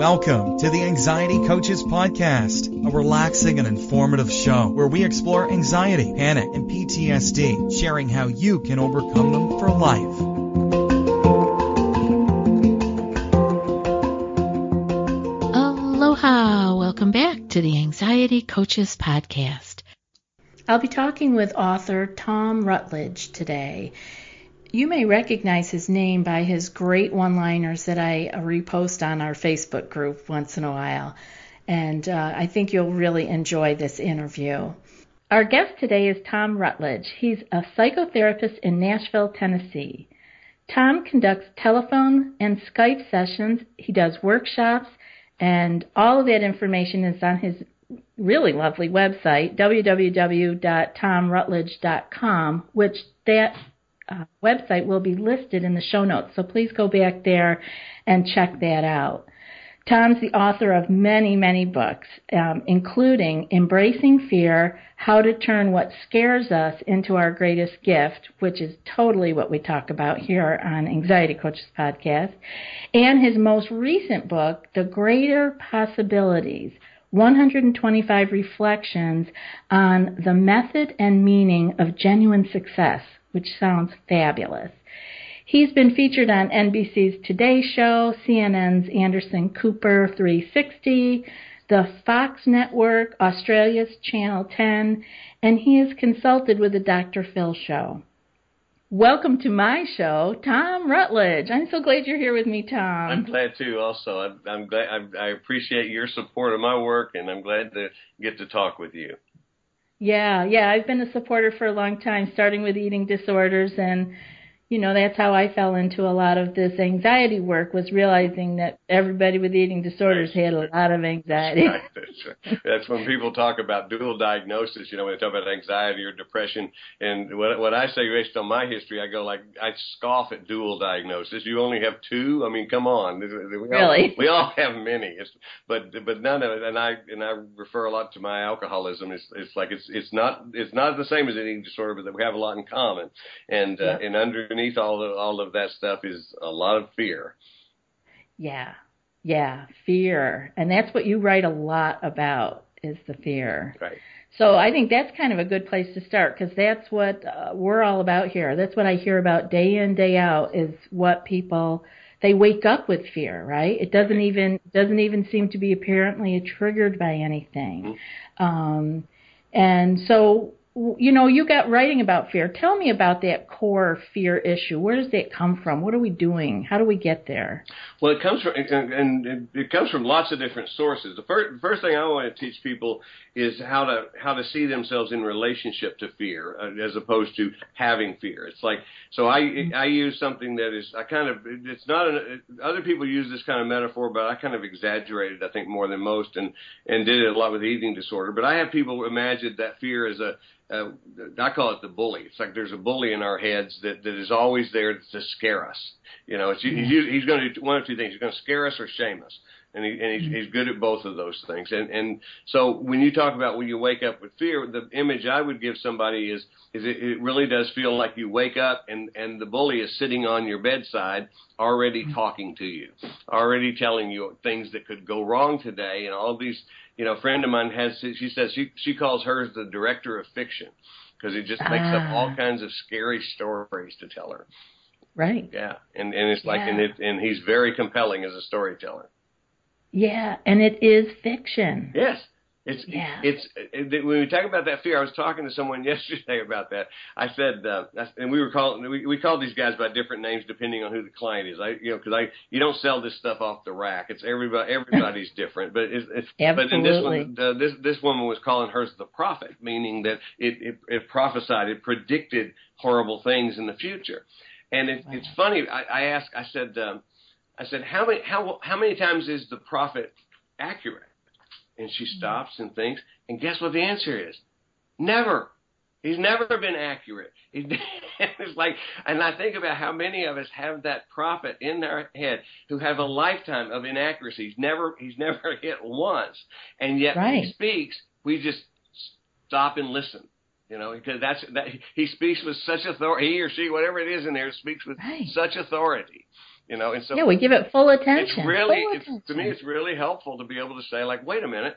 Welcome to the Anxiety Coaches Podcast, a relaxing and informative show where we explore anxiety, panic, and PTSD, sharing how you can overcome them for life. Aloha! Welcome back to the Anxiety Coaches Podcast. I'll be talking with author Thom Rutledge today. You may recognize his name by his great one liners that I repost on our Facebook group once in a while. And uh, I think you'll really enjoy this interview. Our guest today is Thom Rutledge. He's a psychotherapist in Nashville, Tennessee. Thom conducts telephone and Skype sessions, he does workshops, and all of that information is on his really lovely website, www.thomrutledge.com, which that uh, website will be listed in the show notes. So please go back there and check that out. Thom's the author of many, many books, um, including Embracing Fear, How to Turn What Scares Us into Our Greatest Gift, which is totally what we talk about here on Anxiety Coaches Podcast, and his most recent book, The Greater Possibilities, 125 Reflections on the Method and Meaning of Genuine Success, which sounds fabulous. He's been featured on NBC's Today Show, CNN's Anderson Cooper 360, the Fox Network, Australia's Channel 10, and he has consulted with the Dr. Phil Show. Welcome to my show, Thom Rutledge. I'm so glad you're here with me, Thom. I'm glad too. Also, I'm, I'm glad. I, I appreciate your support of my work, and I'm glad to get to talk with you. Yeah, yeah, I've been a supporter for a long time, starting with eating disorders and you know, that's how I fell into a lot of this anxiety work was realizing that everybody with eating disorders had a lot of anxiety. That's, that's when people talk about dual diagnosis, you know, when they talk about anxiety or depression. And what, what I say based on my history, I go like, I scoff at dual diagnosis. You only have two? I mean, come on. We really? All, we all have many. It's, but, but none of it. And I, and I refer a lot to my alcoholism. It's, it's like, it's, it's not, it's not the same as an eating disorder, but that we have a lot in common. And, uh, and underneath all of all of that stuff is a lot of fear. Yeah, yeah, fear, and that's what you write a lot about is the fear. Right. So I think that's kind of a good place to start because that's what uh, we're all about here. That's what I hear about day in day out is what people they wake up with fear, right? It doesn't even doesn't even seem to be apparently triggered by anything. Mm-hmm. Um, and so you know, you got writing about fear. Tell me about that core fear issue. Where does that come from? What are we doing? How do we get there? Well, it comes from and it comes from lots of different sources. The first, first thing I want to teach people is how to how to see themselves in relationship to fear uh, as opposed to having fear. It's like so I. I use something that is I kind of it's not an, other people use this kind of metaphor, but I kind of exaggerated I think more than most and and did it a lot with eating disorder. But I have people imagine that fear is a uh, I call it the bully. It's like there's a bully in our heads that, that is always there to scare us. You know, it's, he's, he's going to do one of two things. He's going to scare us or shame us. And, he, and he's, he's good at both of those things. And, and so when you talk about when you wake up with fear, the image I would give somebody is, is it, it really does feel like you wake up and, and the bully is sitting on your bedside already talking to you, already telling you things that could go wrong today and all these you know, a friend of mine has, she says she, she calls hers the director of fiction. because he just makes up all ah. kinds of scary stories to tell her. Right. Yeah, and and it's like Yeah. and it and he's very compelling as a storyteller. Yeah, and it is fiction. Yes. It's Yeah. it's it, when we talk about that fear. I was talking to someone yesterday about that. I said, uh, and we were calling we, we called these guys by different names depending on who the client is. I you know because I you don't sell this stuff off the rack. It's everybody everybody's different. But it's, it's but in this one uh, this this woman was calling hers the prophet, meaning that it, it it prophesied, it predicted horrible things in the future. And it, it's funny. I, I asked. I said. Um, I said, how many how how many times is the prophet accurate? And she mm-hmm. stops and thinks, and guess what the answer is? Never. He's never been accurate. He's, it's like, and I think about how many of us have that prophet in their head who have a lifetime of inaccuracies. Never, he's never hit once, and yet when Right. he speaks, we just stop and listen. You know, because that's that he speaks with such authority. He or she, whatever it is in there, speaks with Right. such authority. You know, and so yeah, we give it full attention. it's really it's, to me it's really helpful to be able to say like wait a minute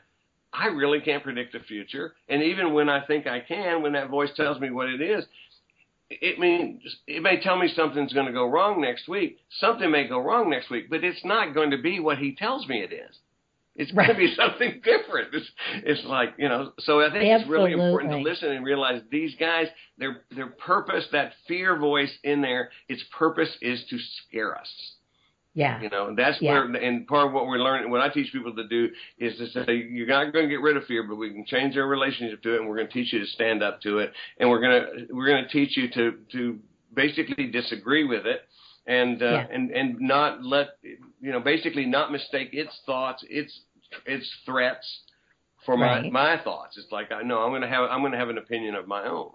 i really can't predict the future. And even when i think i can when that voice tells me what it is it means it may tell me something's going to go wrong next week. Something may go wrong next week but it's not going to be what he tells me it is it's going to be something different. It's, it's like you know. So I think it's really important to listen and realize these guys, their their purpose, that fear voice in there, its purpose is to scare us. yeah. You know, and that's Yeah. where, and part of what we're learning, what I teach people to do is to say, you're not going to get rid of fear, but we can change our relationship to it, and we're going to teach you to stand up to it, and we're going to, we're going to teach you to, to basically disagree with it, and, uh, Yeah. and, and not let, you know, basically not mistake its thoughts, its, its threats for my, Right. my thoughts. It's like, I know I'm going to have, I'm going to have an opinion of my own.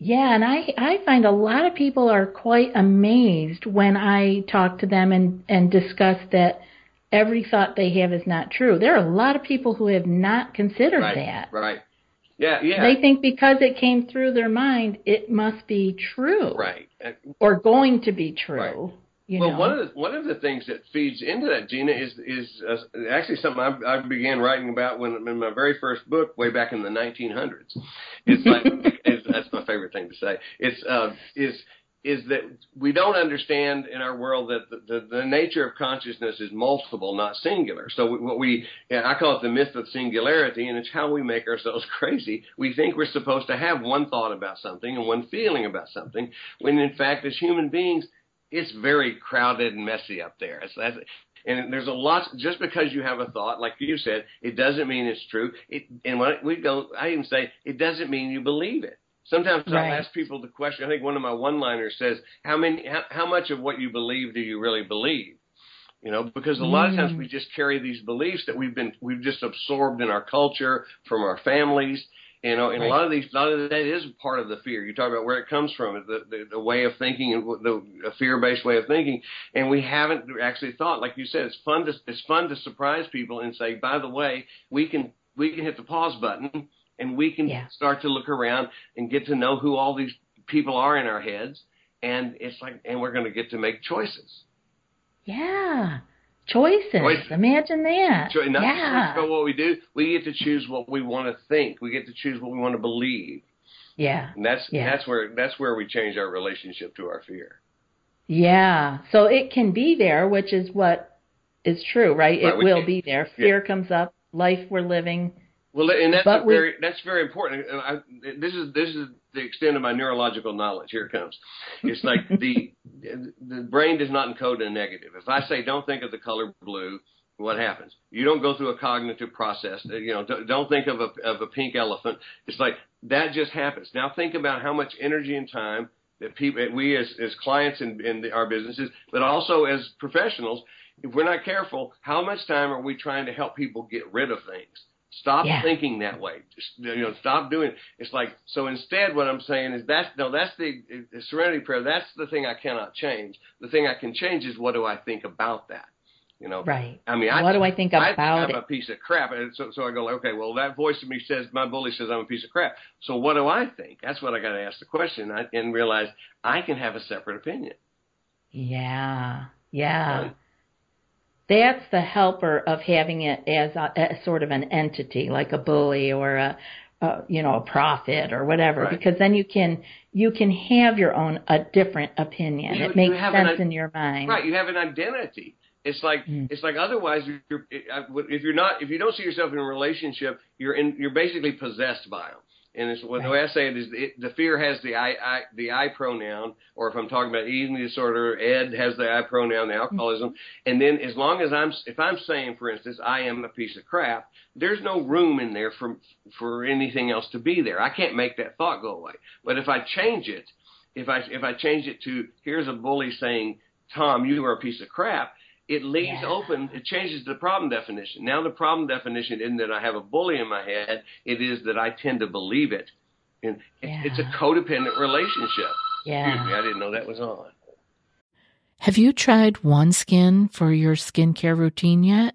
Yeah, and I I find a lot of people are quite amazed when I talk to them and and discuss that every thought they have is not true. There are a lot of people who have not considered Right. that. Right. Yeah. Yeah. They think because it came through their mind, it must be true right. Or going to be true. Right. You well, know. one of the one of the things that feeds into that, Gina, is is uh, actually something I, I began writing about when in my very first book, way back in the 1900s. It's like it's, that's my favorite thing to say. It's uh, is is that we don't understand in our world that the, the, the nature of consciousness is multiple, not singular. So what we, I call it the myth of singularity, and it's how we make ourselves crazy. We think we're supposed to have one thought about something and one feeling about something, when in fact, as human beings, it's very crowded and messy up there. It's, that's, and there's a lot. Just because you have a thought, like you said, it doesn't mean it's true. It, and when we go, I even say it doesn't mean you believe it. Sometimes Right. I'll ask people the question. I think one of my one-liners says, "How many? How, how much of what you believe do you really believe?" You know, because a lot of times Mm. we just carry these beliefs that we've been we've just absorbed in our culture from our families. You know, and Right. a lot of these, a lot of that is part of the fear. You talk about where it comes from, the the, the way of thinking and the a fear-based way of thinking, and we haven't actually thought. Like you said, it's fun to it's fun to surprise people and say, by the way, we can we can hit the pause button and we can Yeah. start to look around and get to know who all these people are in our heads, and it's like, and we're going to get to make choices. yeah. Choices. Choices. Imagine that. So not yeah. about what we do, we get to choose what we want to think. We get to choose what we want to believe, yeah. and that's Yeah. that's where that's where we change our relationship to our fear. Yeah. So it can be there, which is what is true, right? Right, It we will can- be there. Fear comes up, life we're living. Well, and that's But a we- very that's very important. I, this is this is the extent of my neurological knowledge. Here it comes. It's like the the brain does not encode a negative. If I say don't think of the color blue, what happens? You don't go through a cognitive process. You know, don't, don't think of a of a pink elephant. It's like that just happens. Now think about how much energy and time that people we as as clients in in the, our businesses, but also as professionals, if we're not careful, how much time are we trying to help people get rid of things? Stop Yeah. thinking that way. Just, you know, stop doing. it. It's like so. Instead, what I'm saying is that's no. That's the, the Serenity Prayer. That's the thing I cannot change. The thing I can change is what do I think about that. You know, Right. I mean, I, What do I think I about I'm it? a piece of crap, and so so I go like, okay, well, that voice in me says my bully says I'm a piece of crap. So what do I think? That's what I got to ask the question I, and realize I can have a separate opinion. Yeah. Yeah. Right. That's the helper of having it as a, as sort of an entity, like a bully or a uh, you know, a prophet or whatever, Right. because then you can you can have your own a different opinion. You- it makes sense an- in your mind. Right, you have an identity. It's like Mm. it's like otherwise, you're, if you're not, if you don't see yourself in a relationship, you're in, you're basically possessed by them. And it's well, the way I say it is, it, the fear has the I, I, the I pronoun, or if I'm talking about eating disorder, Ed has the I pronoun, the alcoholism. Mm-hmm. And then as long as I'm, if I'm saying, for instance, I am a piece of crap, there's no room in there for for anything else to be there. I can't make that thought go away. But if I change it, if I if I change it to here's a bully saying, Thom, you are a piece of crap, it leaves Yeah. open, it changes the problem definition. Now the problem definition isn't that I have a bully in my head, it is that I tend to believe it. And it- it's a codependent relationship. Yeah. Excuse me, I didn't know that was on. Have you tried OneSkin for your skincare routine yet?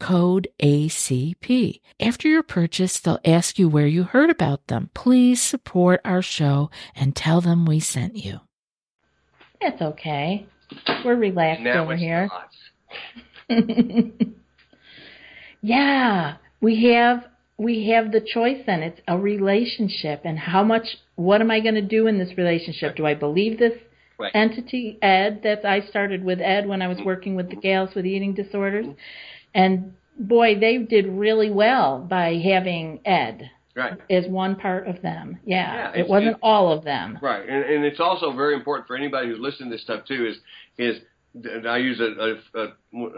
code ACP. After your purchase, they'll ask you where you heard about them. Please support our show and tell them we sent you. That's okay. We're relaxed Now over here. yeah, we have we have the choice then. It's a relationship and how much what am I going to do in this relationship? Do I believe this Right. entity Ed that I started with Ed when I was mm-hmm. working with the gals with eating disorders? Mm-hmm. And boy, they did really well by having Ed Right. as one part of them. Yeah. Yeah, it wasn't all of them. Right, and, and it's also very important for anybody who's listening to this stuff too. Is is and I use a, a, a,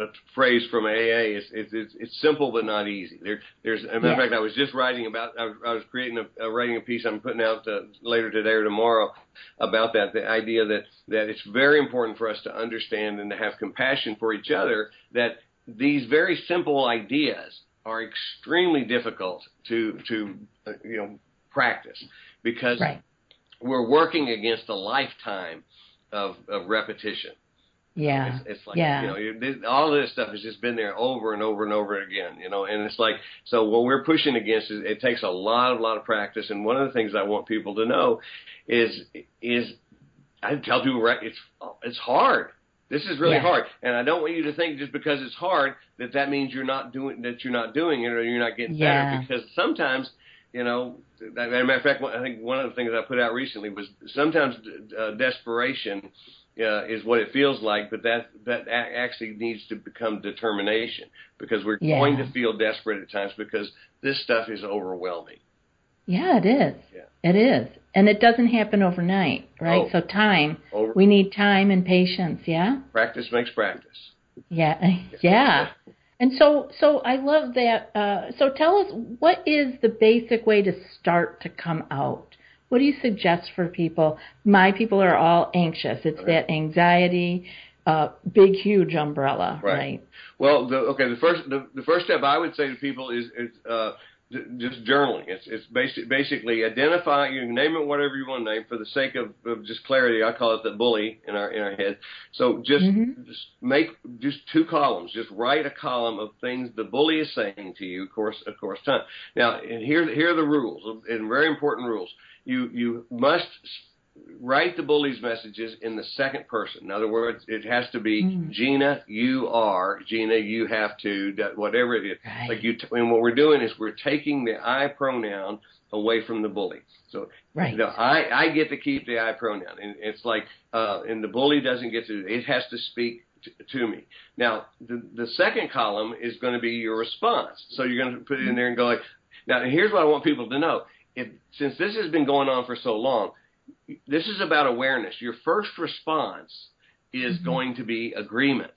a phrase from AA. It's, it's it's simple but not easy. There there's as a matter of Yeah. fact, I was just writing about. I, was- I was creating a, a writing a piece I'm putting out uh, later today or tomorrow about that. The idea that that it's very important for us to understand and to have compassion for each other. That these very simple ideas are extremely difficult to to uh, you know practice because Right. we're working against a lifetime of, of repetition. Yeah. It's, it's like yeah. you know, all this stuff has just been there over and over and over again. You know, and it's like so. What we're pushing against is it takes a lot, of lot of practice. And one of the things I want people to know is is I tell people right, it's it's hard. This is really Yeah. hard, and I don't want you to think just because it's hard that that means you're not doing that you're not doing it or you're not getting Yeah. better. Because sometimes, you know, as a matter of fact, I think one of the things I put out recently was sometimes uh, desperation uh, is what it feels like, but that that actually needs to become determination because we're Yeah. going to feel desperate at times because this stuff is overwhelming. Yeah, it is. Yeah. It is. And it doesn't happen overnight, right? Oh. So time. Over We need time and patience, yeah? practice makes practice. Yeah. Yeah. And so so I love that uh so tell us what is the basic way to start to come out? What do you suggest for people? My people are all anxious. It's that anxiety uh big huge umbrella, Right. right? Well, the, okay. The first the, the first step I would say to people is is uh, just journaling. It's it's basic, basically identify. You name it whatever you want to name for the sake of, of just clarity. I call it the bully in our in our head. So just Mhm. just make just two columns. Just write a column of things the bully is saying to you. Of course, of course, time. Now, and here here are the rules and very important rules. You you must write the bully's messages in the second person. In other words, it has to be mm. Gina, you are Gina, you have to whatever it is. Right. Like you, t- and what we're doing is we're taking the I pronoun away from the bully. So right. you know, I I get to keep the I pronoun, and it's like uh, and the bully doesn't get to. It has to speak to me. Now, the, the second column is going to be your response. So you're going to put it in there and go like, now here's what I want people to know. If, since this has been going on for so long, this is about awareness. Your first response is mm-hmm. going to be agreement.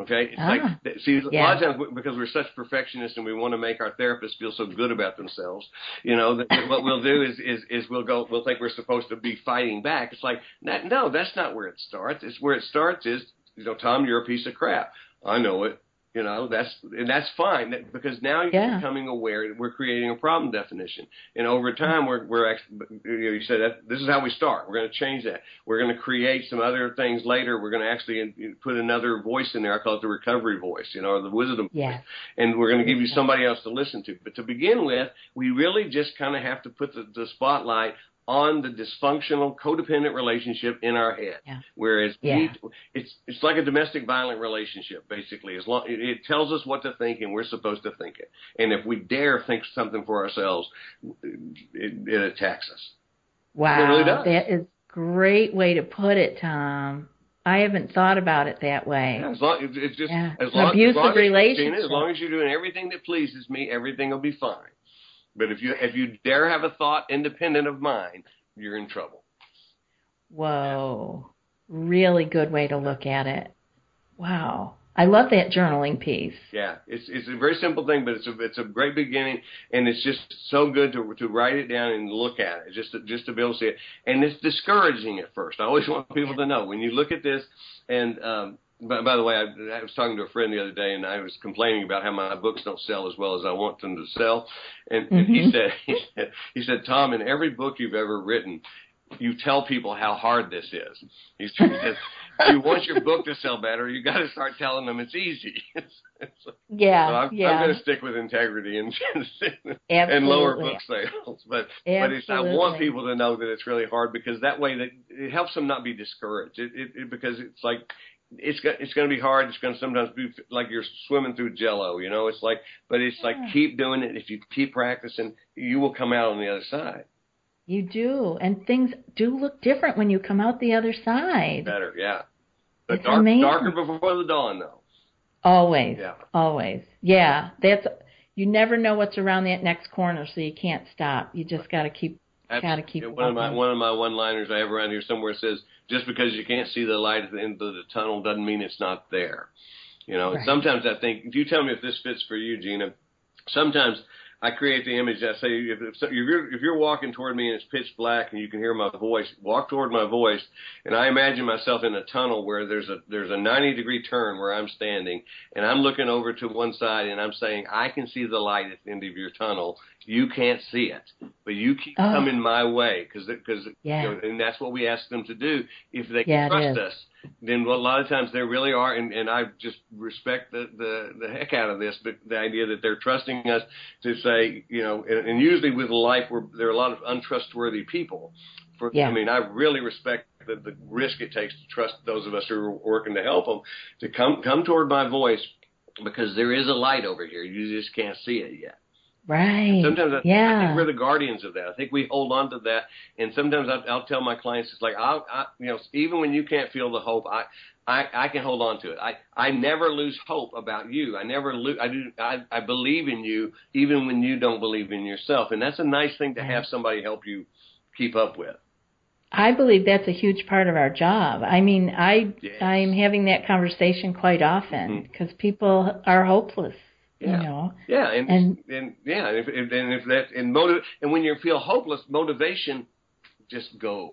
Okay, it's ah, like see yeah. a lot of times because we're such perfectionists and we want to make our therapists feel so good about themselves. You know, that what we'll do is is is we'll go we'll think we're supposed to be fighting back. It's like no, that's not where it starts. It's where it starts is you know, Thom, you're a piece of crap. I know it. You know, that's and that's fine because now you're yeah. becoming aware. We're creating a problem definition, and over time, we're we're actually. You, know, you said that this is how we start. We're going to change that. We're going to create some other things later. We're going to actually put another voice in there. I call it the recovery voice, you know, or the wisdom yeah. voice, and we're going to give you somebody else to listen to. But to begin with, we really just kind of have to put the, the spotlight on the dysfunctional codependent relationship in our head. Yeah. Whereas yeah. we, it's it's like a domestic violent relationship basically. As long it, tells us what to think and we're supposed to think it. And if we dare think something for ourselves, it, it attacks us. Wow, really that is great way to put it, Thom. I haven't thought about it that way. Yeah, as long it's just yeah. as long, abusive as long relationship. As, as long as you're doing everything that pleases me, everything will be fine. But if you if you dare have a thought independent of mine, you're in trouble. Whoa. Really good way to look at it. Wow. I love that journaling piece. Yeah, it's it's a very simple thing, but it's a it's a great beginning, and it's just so good to to write it down and look at it, just to, just to be able to see it. And it's discouraging at first. I always want people to know when you look at this, and um, by, by the way, I, I was talking to a friend the other day, and I was complaining about how my books don't sell as well as I want them to sell. And, mm-hmm. and he said, he said, he said, Thom, in every book you've ever written, you tell people how hard this is. He says, if you want your book to sell better, you got to start telling them it's easy. yeah, so I'm, yeah. I'm going to stick with integrity and and lower book sales. But Absolutely. but it's, I want people to know that it's really hard because that way that it helps them not be discouraged. It, it, it because it's like it's it's going to be hard. It's going to sometimes be like you're swimming through jello, you know. It's like, but it's yeah. like keep doing it. If you keep practicing, you will come out on the other side. You do, and things do look different when you come out the other side. Better, yeah. But it's dark, amazing. darker before the dawn, though. Always, yeah. always, yeah. That's you never know what's around that next corner, so you can't stop. You just got to keep got to keep. One of my one of my one liners I have around here somewhere says, "Just because you can't see the light at the end of the tunnel doesn't mean it's not there." You know, right. sometimes I think, if you tell me if this fits for you, Gina, sometimes I create the image. I say, if, if, you're if you're walking toward me and it's pitch black and you can hear my voice, walk toward my voice, and I imagine myself in a tunnel where there's a there's a 90 degree turn where I'm standing, and I'm looking over to one side and I'm saying, I can see the light at the end of your tunnel. You can't see it, but you keep oh. coming my way because because yeah. you know, and that's what we ask them to do. If they yeah, trust us, then a lot of times there really are, and, and I just respect the, the the heck out of this, but the idea that they're trusting us to say, you know, and, and usually with life, where there are a lot of untrustworthy people. For, yeah. I mean, I really respect the, the risk it takes to trust those of us who are working to help them to come come toward my voice because there is a light over here. You just can't see it yet. Right. Sometimes I, yeah. I think we're the guardians of that. I think we hold on to that, and sometimes I, I'll tell my clients, it's like I'll, I, you know, even when you can't feel the hope, I, I, I can hold on to it. I, I never lose hope about you. I never lose. I do. I, I believe in you, even when you don't believe in yourself, and that's a nice thing to have somebody help you keep up with. I believe that's a huge part of our job. I mean, I yes. I'm having that conversation quite often because mm-hmm. people are hopeless yeah. You know? Yeah, and and, and yeah, and if, if and if that and motive and when you feel hopeless, motivation just goes.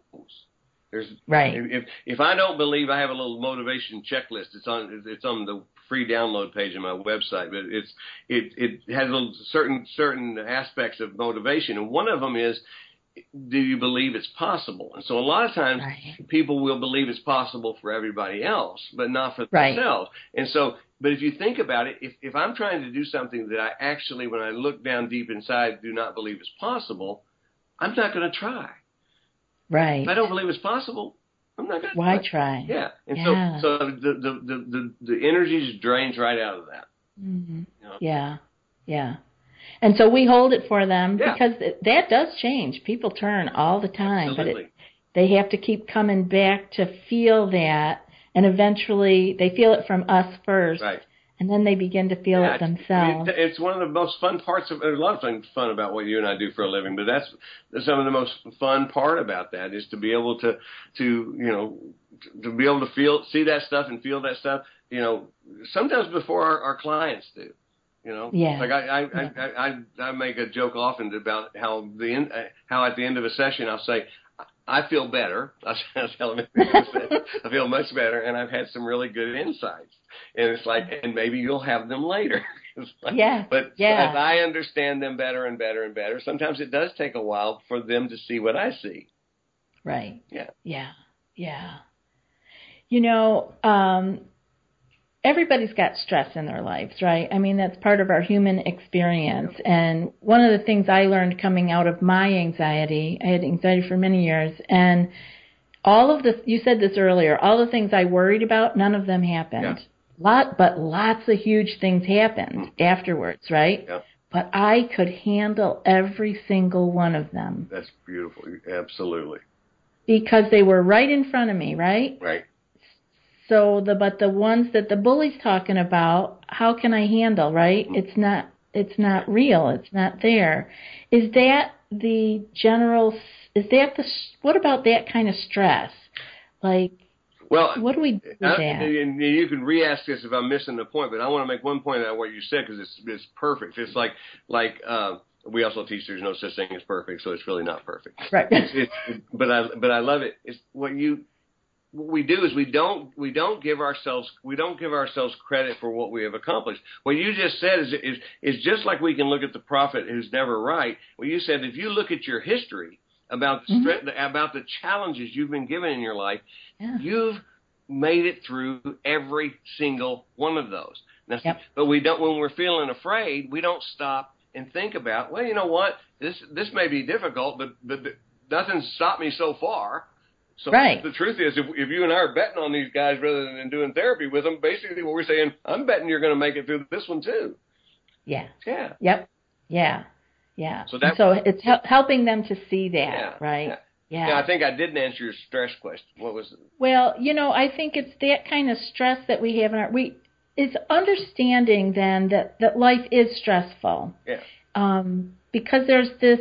There's right. If if I don't believe, I have a little motivation checklist. It's on it's on the free download page of my website, but it's it it has a certain certain aspects of motivation, and one of them is do you believe it's possible? And so a lot of times right. people will believe it's possible for everybody else, but not for right. themselves. And so, but if you think about it, if, if I'm trying to do something that I actually, when I look down deep inside, do not believe is possible, I'm not going to try. Right. If I don't believe it's possible, I'm not going to. Why try? Yeah, and Yeah. so so the the the the, the energy just drains right out of that. hmm You know? Yeah, yeah. And so we hold it for them Yeah. because th- that does change. People turn all the time, but it, they have to keep coming back to feel that, and eventually they feel it from us first, Right. and then they begin to feel Yeah, it themselves. it- it's one of the most fun parts of. There's a lot of things fun about what you and I do for a living, but that's some of the most fun part about that is to be able to to you know to, to be able to feel see that stuff and feel that stuff. You know, sometimes before our, our clients do. You know, Yeah. Like I I, I I I make a joke often about how the end, how at the end of a session I'll say. I feel better. I telling them, I feel much better, and I've had some really good insights. And it's like, and maybe you'll have them later. Like- Yeah, But yeah. as I understand them better and better and better, sometimes it does take a while for them to see what I see. Right. Yeah. Yeah. Yeah. You know, um, everybody's got stress in their lives, right? I mean, that's part of our human experience. And one of the things I learned coming out of my anxiety, I had anxiety for many years, and all of the you said this earlier, all the things I worried about, none of them happened. Yeah. Lot, but lots of huge things happened mm. afterwards, right? Yeah. But I could handle every single one of them That's beautiful. Absolutely. because they were right in front of me, right? Right. So the but the ones that the bully's talking about, how can I handle, right? It's not it's not real. It's not there. Is that the general is that the what about that kind of stress? Like Well, what do we do with that? and you can re-ask this if I'm missing the point, but I want to make one point of what you said because it's it's perfect. It's like like uh, we also teach there's no such thing as perfect, so it's really not perfect. Right. It's, it's, but I but I love it. It's what you what we do is we don't we don't give ourselves we don't give ourselves credit for what we have accomplished. What you just said is is is just like we can look at the prophet who's never right. What you said if you look at your history about the Mm-hmm. stre- about the challenges you've been given in your life, Yeah. you've made it through every single one of those. Now, Yep. But we don't when we're feeling afraid, we don't stop and think about, well, you know what? This this may be difficult, but but, but nothing's stopped me so far. So Right. the truth is, if, if you and I are betting on these guys rather than doing therapy with them, basically what we're saying, I'm betting you're going to make it through this one too. yeah. Yeah. Yep. Yeah. Yeah. So that- so it's hel- helping them to see that, Yeah. right? Yeah. Yeah, I think I didn't answer your stress question. What was it? Well, you know, I think it's that kind of stress that we have in our we it's understanding then that that life is stressful. Yeah. Um because there's this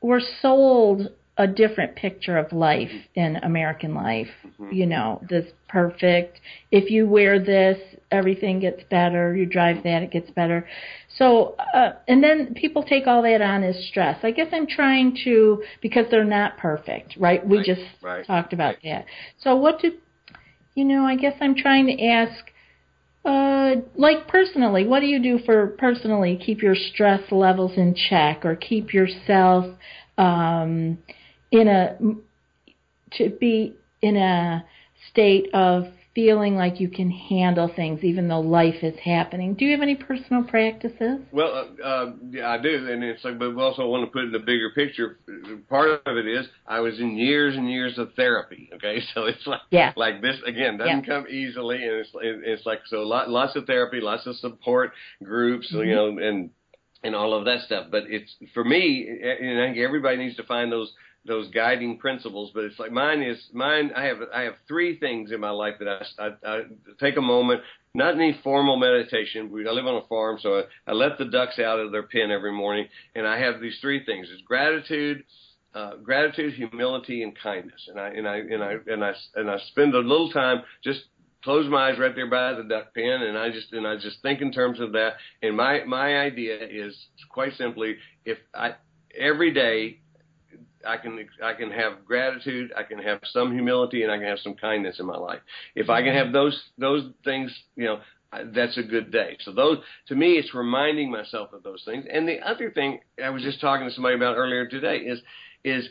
we're sold a different picture of life in American life. You know, this perfect if you wear this, everything gets better, you drive that, it gets better. So, uh, and then people take all that on as stress. I guess I'm trying to, because they're not perfect, right? We Right, just right, talked about that. So what do, you know, I guess I'm trying to ask, uh, like personally, what do you do for personally keep your stress levels in check or keep yourself, um, in a, to be in a state of feeling like you can handle things even though life is happening. Do you have any personal practices? Well, uh, uh, yeah, I do, and it's like, but we also want to put in the bigger picture. Part of it is I was in years and years of therapy. Okay, so it's like, Yeah. like this again doesn't come easily, and it's it's like so lot, lots of therapy, lots of support groups, you know, and and all of that stuff. But it's for me, and I think everybody needs to find those those guiding principles. But it's like mine is mine. I have I have three things in my life that I, I, I take a moment. Not any formal meditation. We, I live on a farm, so I, I let the ducks out of their pen every morning, and I have these three things: it's gratitude, uh, gratitude, humility, and kindness. And I and I and I and I and I spend a little time just close my eyes right there by the duck pen, and I just and I just think in terms of that. And my my idea is quite simply, if I every day I can I can have gratitude, I can have some humility, and I can have some kindness in my life. If I can have those those things, you know, that's a good day. So those to me, it's reminding myself of those things. And the other thing I was just talking to somebody about earlier today is is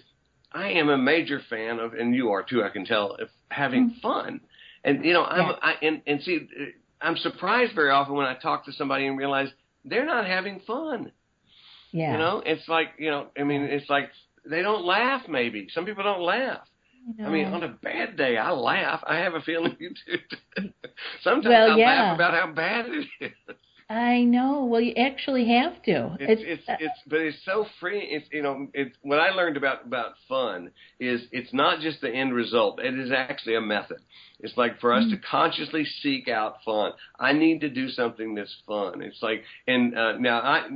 I am a major fan of, and you are too, I can tell, of having mm-hmm. fun. And you know, I'm. I, and and see, I'm surprised very often when I talk to somebody and realize they're not having fun. Yeah. You know, it's like you know, I mean, it's like they don't laugh. Maybe some people don't laugh. I mean, on a bad day, I laugh. I have a feeling you do. Sometimes well, I yeah. laugh about how bad it is. I know. Well, you actually have to. It's it's it's, uh, but it's so free. It's you know, it's what I learned about about fun is it's not just the end result. It is actually a method. It's like for us mm-hmm. to consciously seek out fun. I need to do something that's fun. It's like, and uh, now I,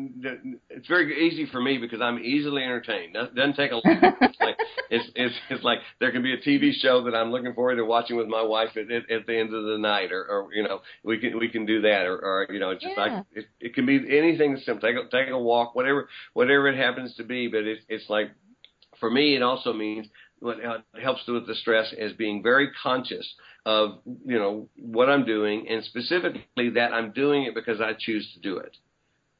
it's very easy for me because I'm easily entertained. It doesn't take a lot. it's like it's, it's it's like there can be a TV show that I'm looking forward to watching with my wife at, at, at the end of the night, or, or you know, we can we can do that, or, or you know, it's just yeah. like it, it can be anything simple. Take a, take a walk, whatever whatever it happens to be. But it's it's like for me, it also means what helps with the stress is being very conscious of you know what I'm doing, and specifically that I'm doing it because I choose to do it.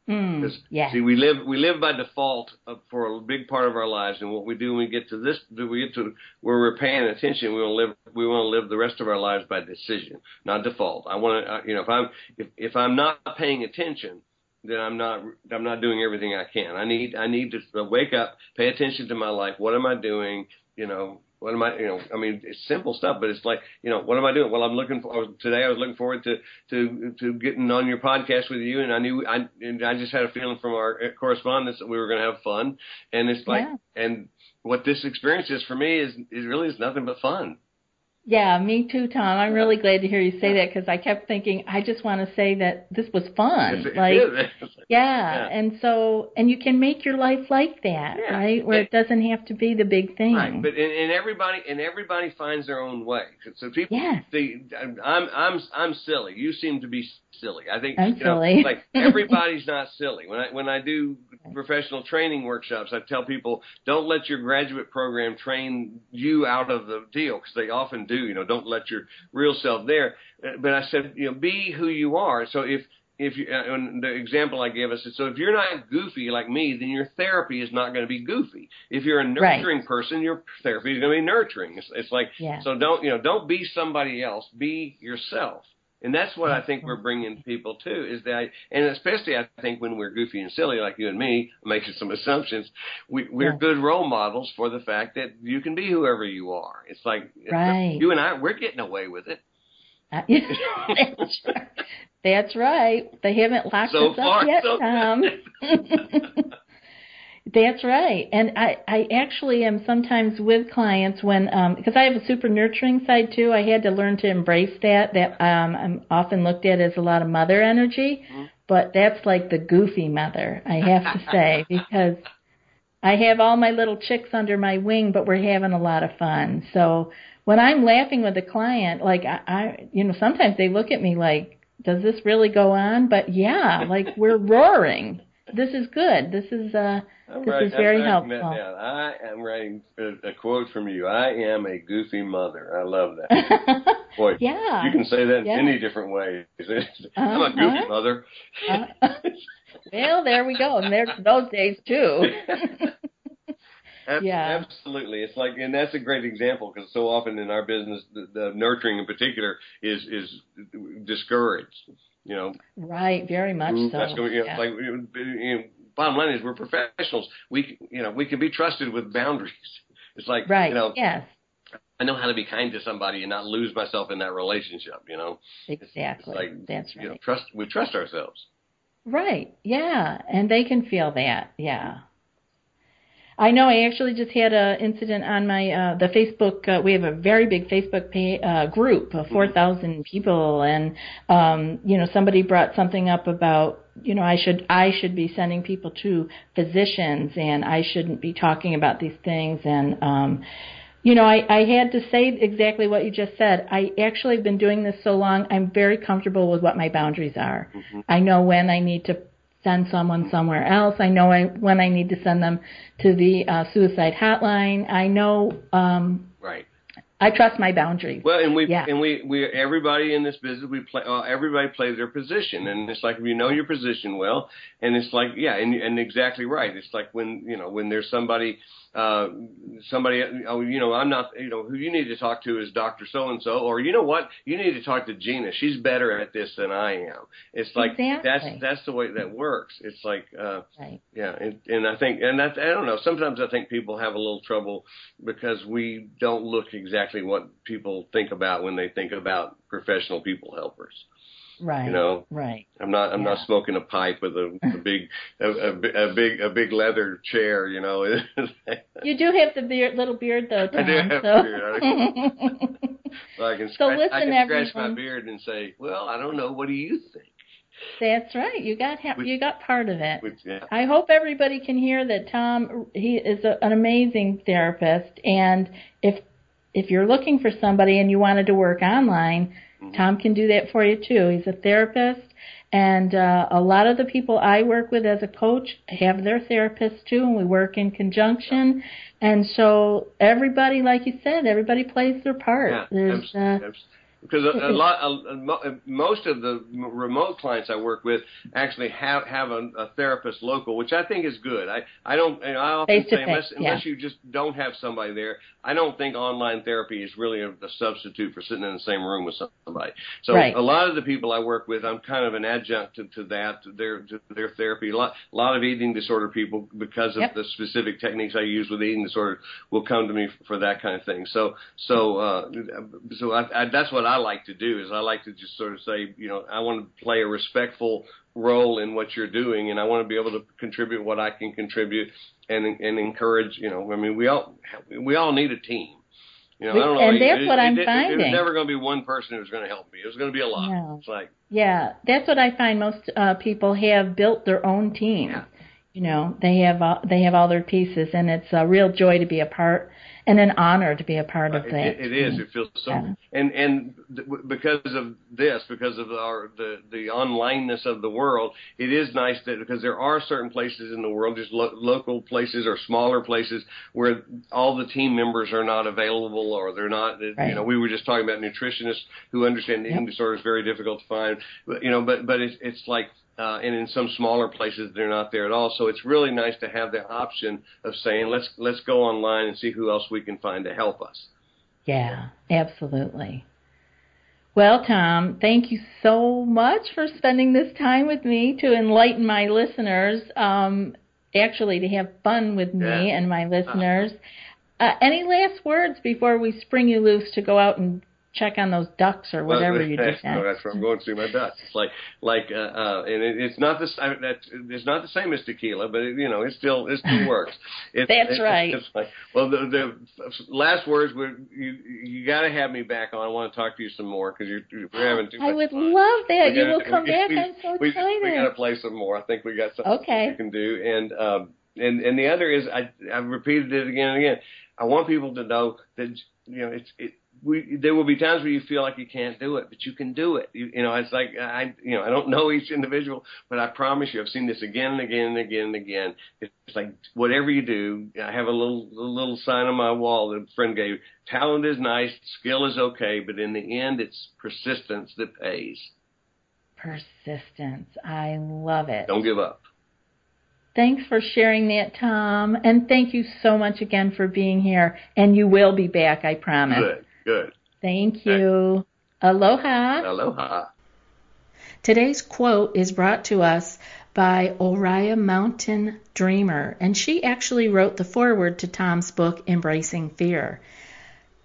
Mm, yeah. See, we live we live by default for a big part of our lives, and what we do when we get to this, do we get to where we're paying attention. We want to live we want to live the rest of our lives by decision, not default. I want to, you know, if I'm if if I'm not paying attention, then I'm not I'm not doing everything I can. I need I need to wake up, pay attention to my life. What am I doing? You know, what am I, you know, I mean, it's simple stuff, but it's like, you know, what am I doing? Well, I'm looking for, today I was looking forward to, to, to getting on your podcast with you. And I knew, I, and I just had a feeling from our correspondence that we were going to have fun. And it's like, yeah. and what this experience is for me is, is really is nothing but fun. Yeah, me too, Thom. I'm really glad to hear you say that because I kept thinking I just want to say that this was fun. Yes, like, yeah, yeah, and so and you can make your life like that, yeah. right? Where it, it doesn't have to be the big thing. Right, but and, and everybody and everybody finds their own way. So people, yes. they, I'm I'm I'm silly. You seem to be silly. I think I'm you know, silly. like everybody's not silly. When I when I do professional training workshops, I tell people don't let your graduate program train you out of the deal because they often do. You know, don't let your real self there. But I said, you know, be who you are. So if if you, uh, the example I gave us is so if you're not goofy like me, then your therapy is not going to be goofy. If you're a nurturing right. person, your therapy is going to be nurturing. It's, it's like yeah. so don't you know don't be somebody else, be yourself. And that's what I think we're bringing people to is that, and especially I think when we're goofy and silly like you and me, making some assumptions, we, we're yeah. good role models for the fact that you can be whoever you are. It's like right. you and I, we're getting away with it. Uh, that's, right. that's right. They haven't locked so us far, up yet, so Thom. That's right. And I, I actually am sometimes with clients when, um, because I have a super nurturing side too. I had to learn to embrace that. That um, I'm often looked at as a lot of mother energy, mm-hmm. but that's like the goofy mother, I have to say, because I have all my little chicks under my wing, but we're having a lot of fun. So when I'm laughing with a client, like I, I you know, sometimes they look at me like, does this really go on? But yeah, like we're roaring. This is good. This is uh I'm this writing, is very I'm helpful. I am writing a, quote from you. I am a goofy mother. I love that. Boy, yeah. you can say that yeah. in any different ways. I'm a goofy Uh-huh. mother. Uh, well, there we go. And there's those days too. Yeah. Absolutely, it's like, and that's a great example because so often in our business, the, the nurturing in particular is is discouraged. You know, right, very much mm-hmm. so. that's going, you know, yeah. like you know, bottom line is we're professionals. We you know we can be trusted with boundaries. It's like right. you know yes. I know how to be kind to somebody and not lose myself in that relationship. You know, Exactly. it's like That's right. you know trust. We trust ourselves. Right. Yeah, and they can feel that. Yeah. I know. I actually just had a incident on my uh, the Facebook. Uh, we have a very big Facebook pay, uh, group of four thousand people, and um, you know somebody brought something up about you know I should I should be sending people to physicians, and I shouldn't be talking about these things, and um, you know I, I had to say exactly what you just said. I actually have been doing this so long. I'm very comfortable with what my boundaries are. I know when I need to send someone somewhere else. I know I, when I need to send them to the uh, suicide hotline. I know um, Right. I trust my boundaries. Well, and we Yeah. and we we everybody in this business we play uh, everybody plays their position, and it's like if you know your position well, and it's like yeah, and and exactly right. It's like when you know when there's somebody uh somebody oh you know I'm not you know who you need to talk to is Doctor So and So, or you know what you need to talk to Gina. She's better at this than I am. It's like Exactly. that's that's the way that works. It's like uh Right. yeah, and, and I think, and that's, I don't know. Sometimes I think people have a little trouble because we don't look exactly what people think about when they think about professional people helpers. Right. You know, Right. I'm not, I'm not smoking a pipe with a, a big, a, a, a big, a big leather chair. You know, You do have the beard, little beard though, I do have so. a beard. so I can, So scratch, I listen, can scratch my everyone. beard and say, well, I don't know. What do you think? That's right. You got ha- you got part of it. Which, yeah. I hope everybody can hear that Thom he is a, an amazing therapist and if if you're looking for somebody and you wanted to work online, Mm-hmm. Thom can do that for you too. He's a therapist and uh, a lot of the people I work with as a coach have their therapists too and we work in conjunction and so everybody like you said, everybody plays their part. Yeah, There's abs- uh, because a, a lot, a, a, most of the remote clients I work with actually have have a, a therapist local, which I think is good. I I don't, and I often say unless unless yeah. you just don't have somebody there, I don't think online therapy is really a, a substitute for sitting in the same room with somebody. So Right. a lot of the people I work with, I'm kind of an adjunct to, to that, to their to their therapy. A lot, a lot of eating disorder people, because of Yep. the specific techniques I use with eating disorder, will come to me for that kind of thing. So so uh, so I, I, that's what I like to do is I like to just sort of say, you know, I want to play a respectful role in what you're doing, and I want to be able to contribute what I can contribute, and and encourage. You know, I mean, we all we all need a team. You know, We- I don't know. and it- that's it- what it- I'm It was never going to be one person who's going to help me. Was going to be a lot. No. It's like Yeah, that's what I find. Most uh, people have built their own team. Yeah. You know, they have all, they have all their pieces, and it's a real joy to be a part and an honor to be a part of that. it, it is. It feels so, Yeah. and and th- because of this, because of our the the onlineness of the world, it is nice that because there are certain places in the world, just lo- local places or smaller places where all the team members are not available or they're not. Right. You know, we were just talking about nutritionists who understand the eating Yep. disorder is very difficult to find. But you know, but but it's it's like. Uh, and in some smaller places, they're not there at all. So it's really nice to have the option of saying, let's let's go online and see who else we can find to help us. Yeah, absolutely. Well, Thom, thank you so much for spending this time with me to enlighten my listeners. Um, actually, to have fun with me Yeah. and my listeners. Uh, any last words before we spring you loose to go out and check on those ducks or whatever Well, you do that's, no, that's where I'm going to see my ducks. It's like like uh, uh and it, it's not this I mean, that's it's not the same as tequila, but it, you know it still it still works. It, That's it- right. It's like well the the last words were you you got to have me back on. I want to talk to you some more because you're we're having too much I would fun. love that. You gotta- will come we- back. we- I'm so we, excited. We got to play some more. I think we got something Okay. we can do. And um, and and the other is I I've repeated it again and again. I want people to know that you know it's it. We, there will be times where you feel like you can't do it, but you can do it. You, you know, it's like I, you know, I don't know each individual, but I promise you, I've seen this again and again and again and again. It's like whatever you do, I have a little a little sign on my wall that a friend gave. Talent is nice, skill is okay, but in the end, it's persistence that pays. Persistence. I love it. Don't give up. Thanks for sharing that, Thom. And thank you so much again for being here. And you will be back, I promise. Good, good. Thank you. Aloha. Aloha. Today's quote is brought to us by Oriah Mountain Dreamer, and she actually wrote the foreword to Thom's book, Embracing Fear.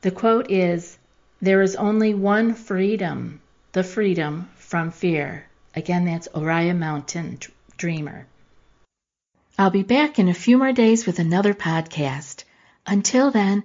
The quote is There is only one freedom, the freedom from fear. Again, that's Oriah Mountain Dreamer. I'll be back in a few more days with another podcast. Until then,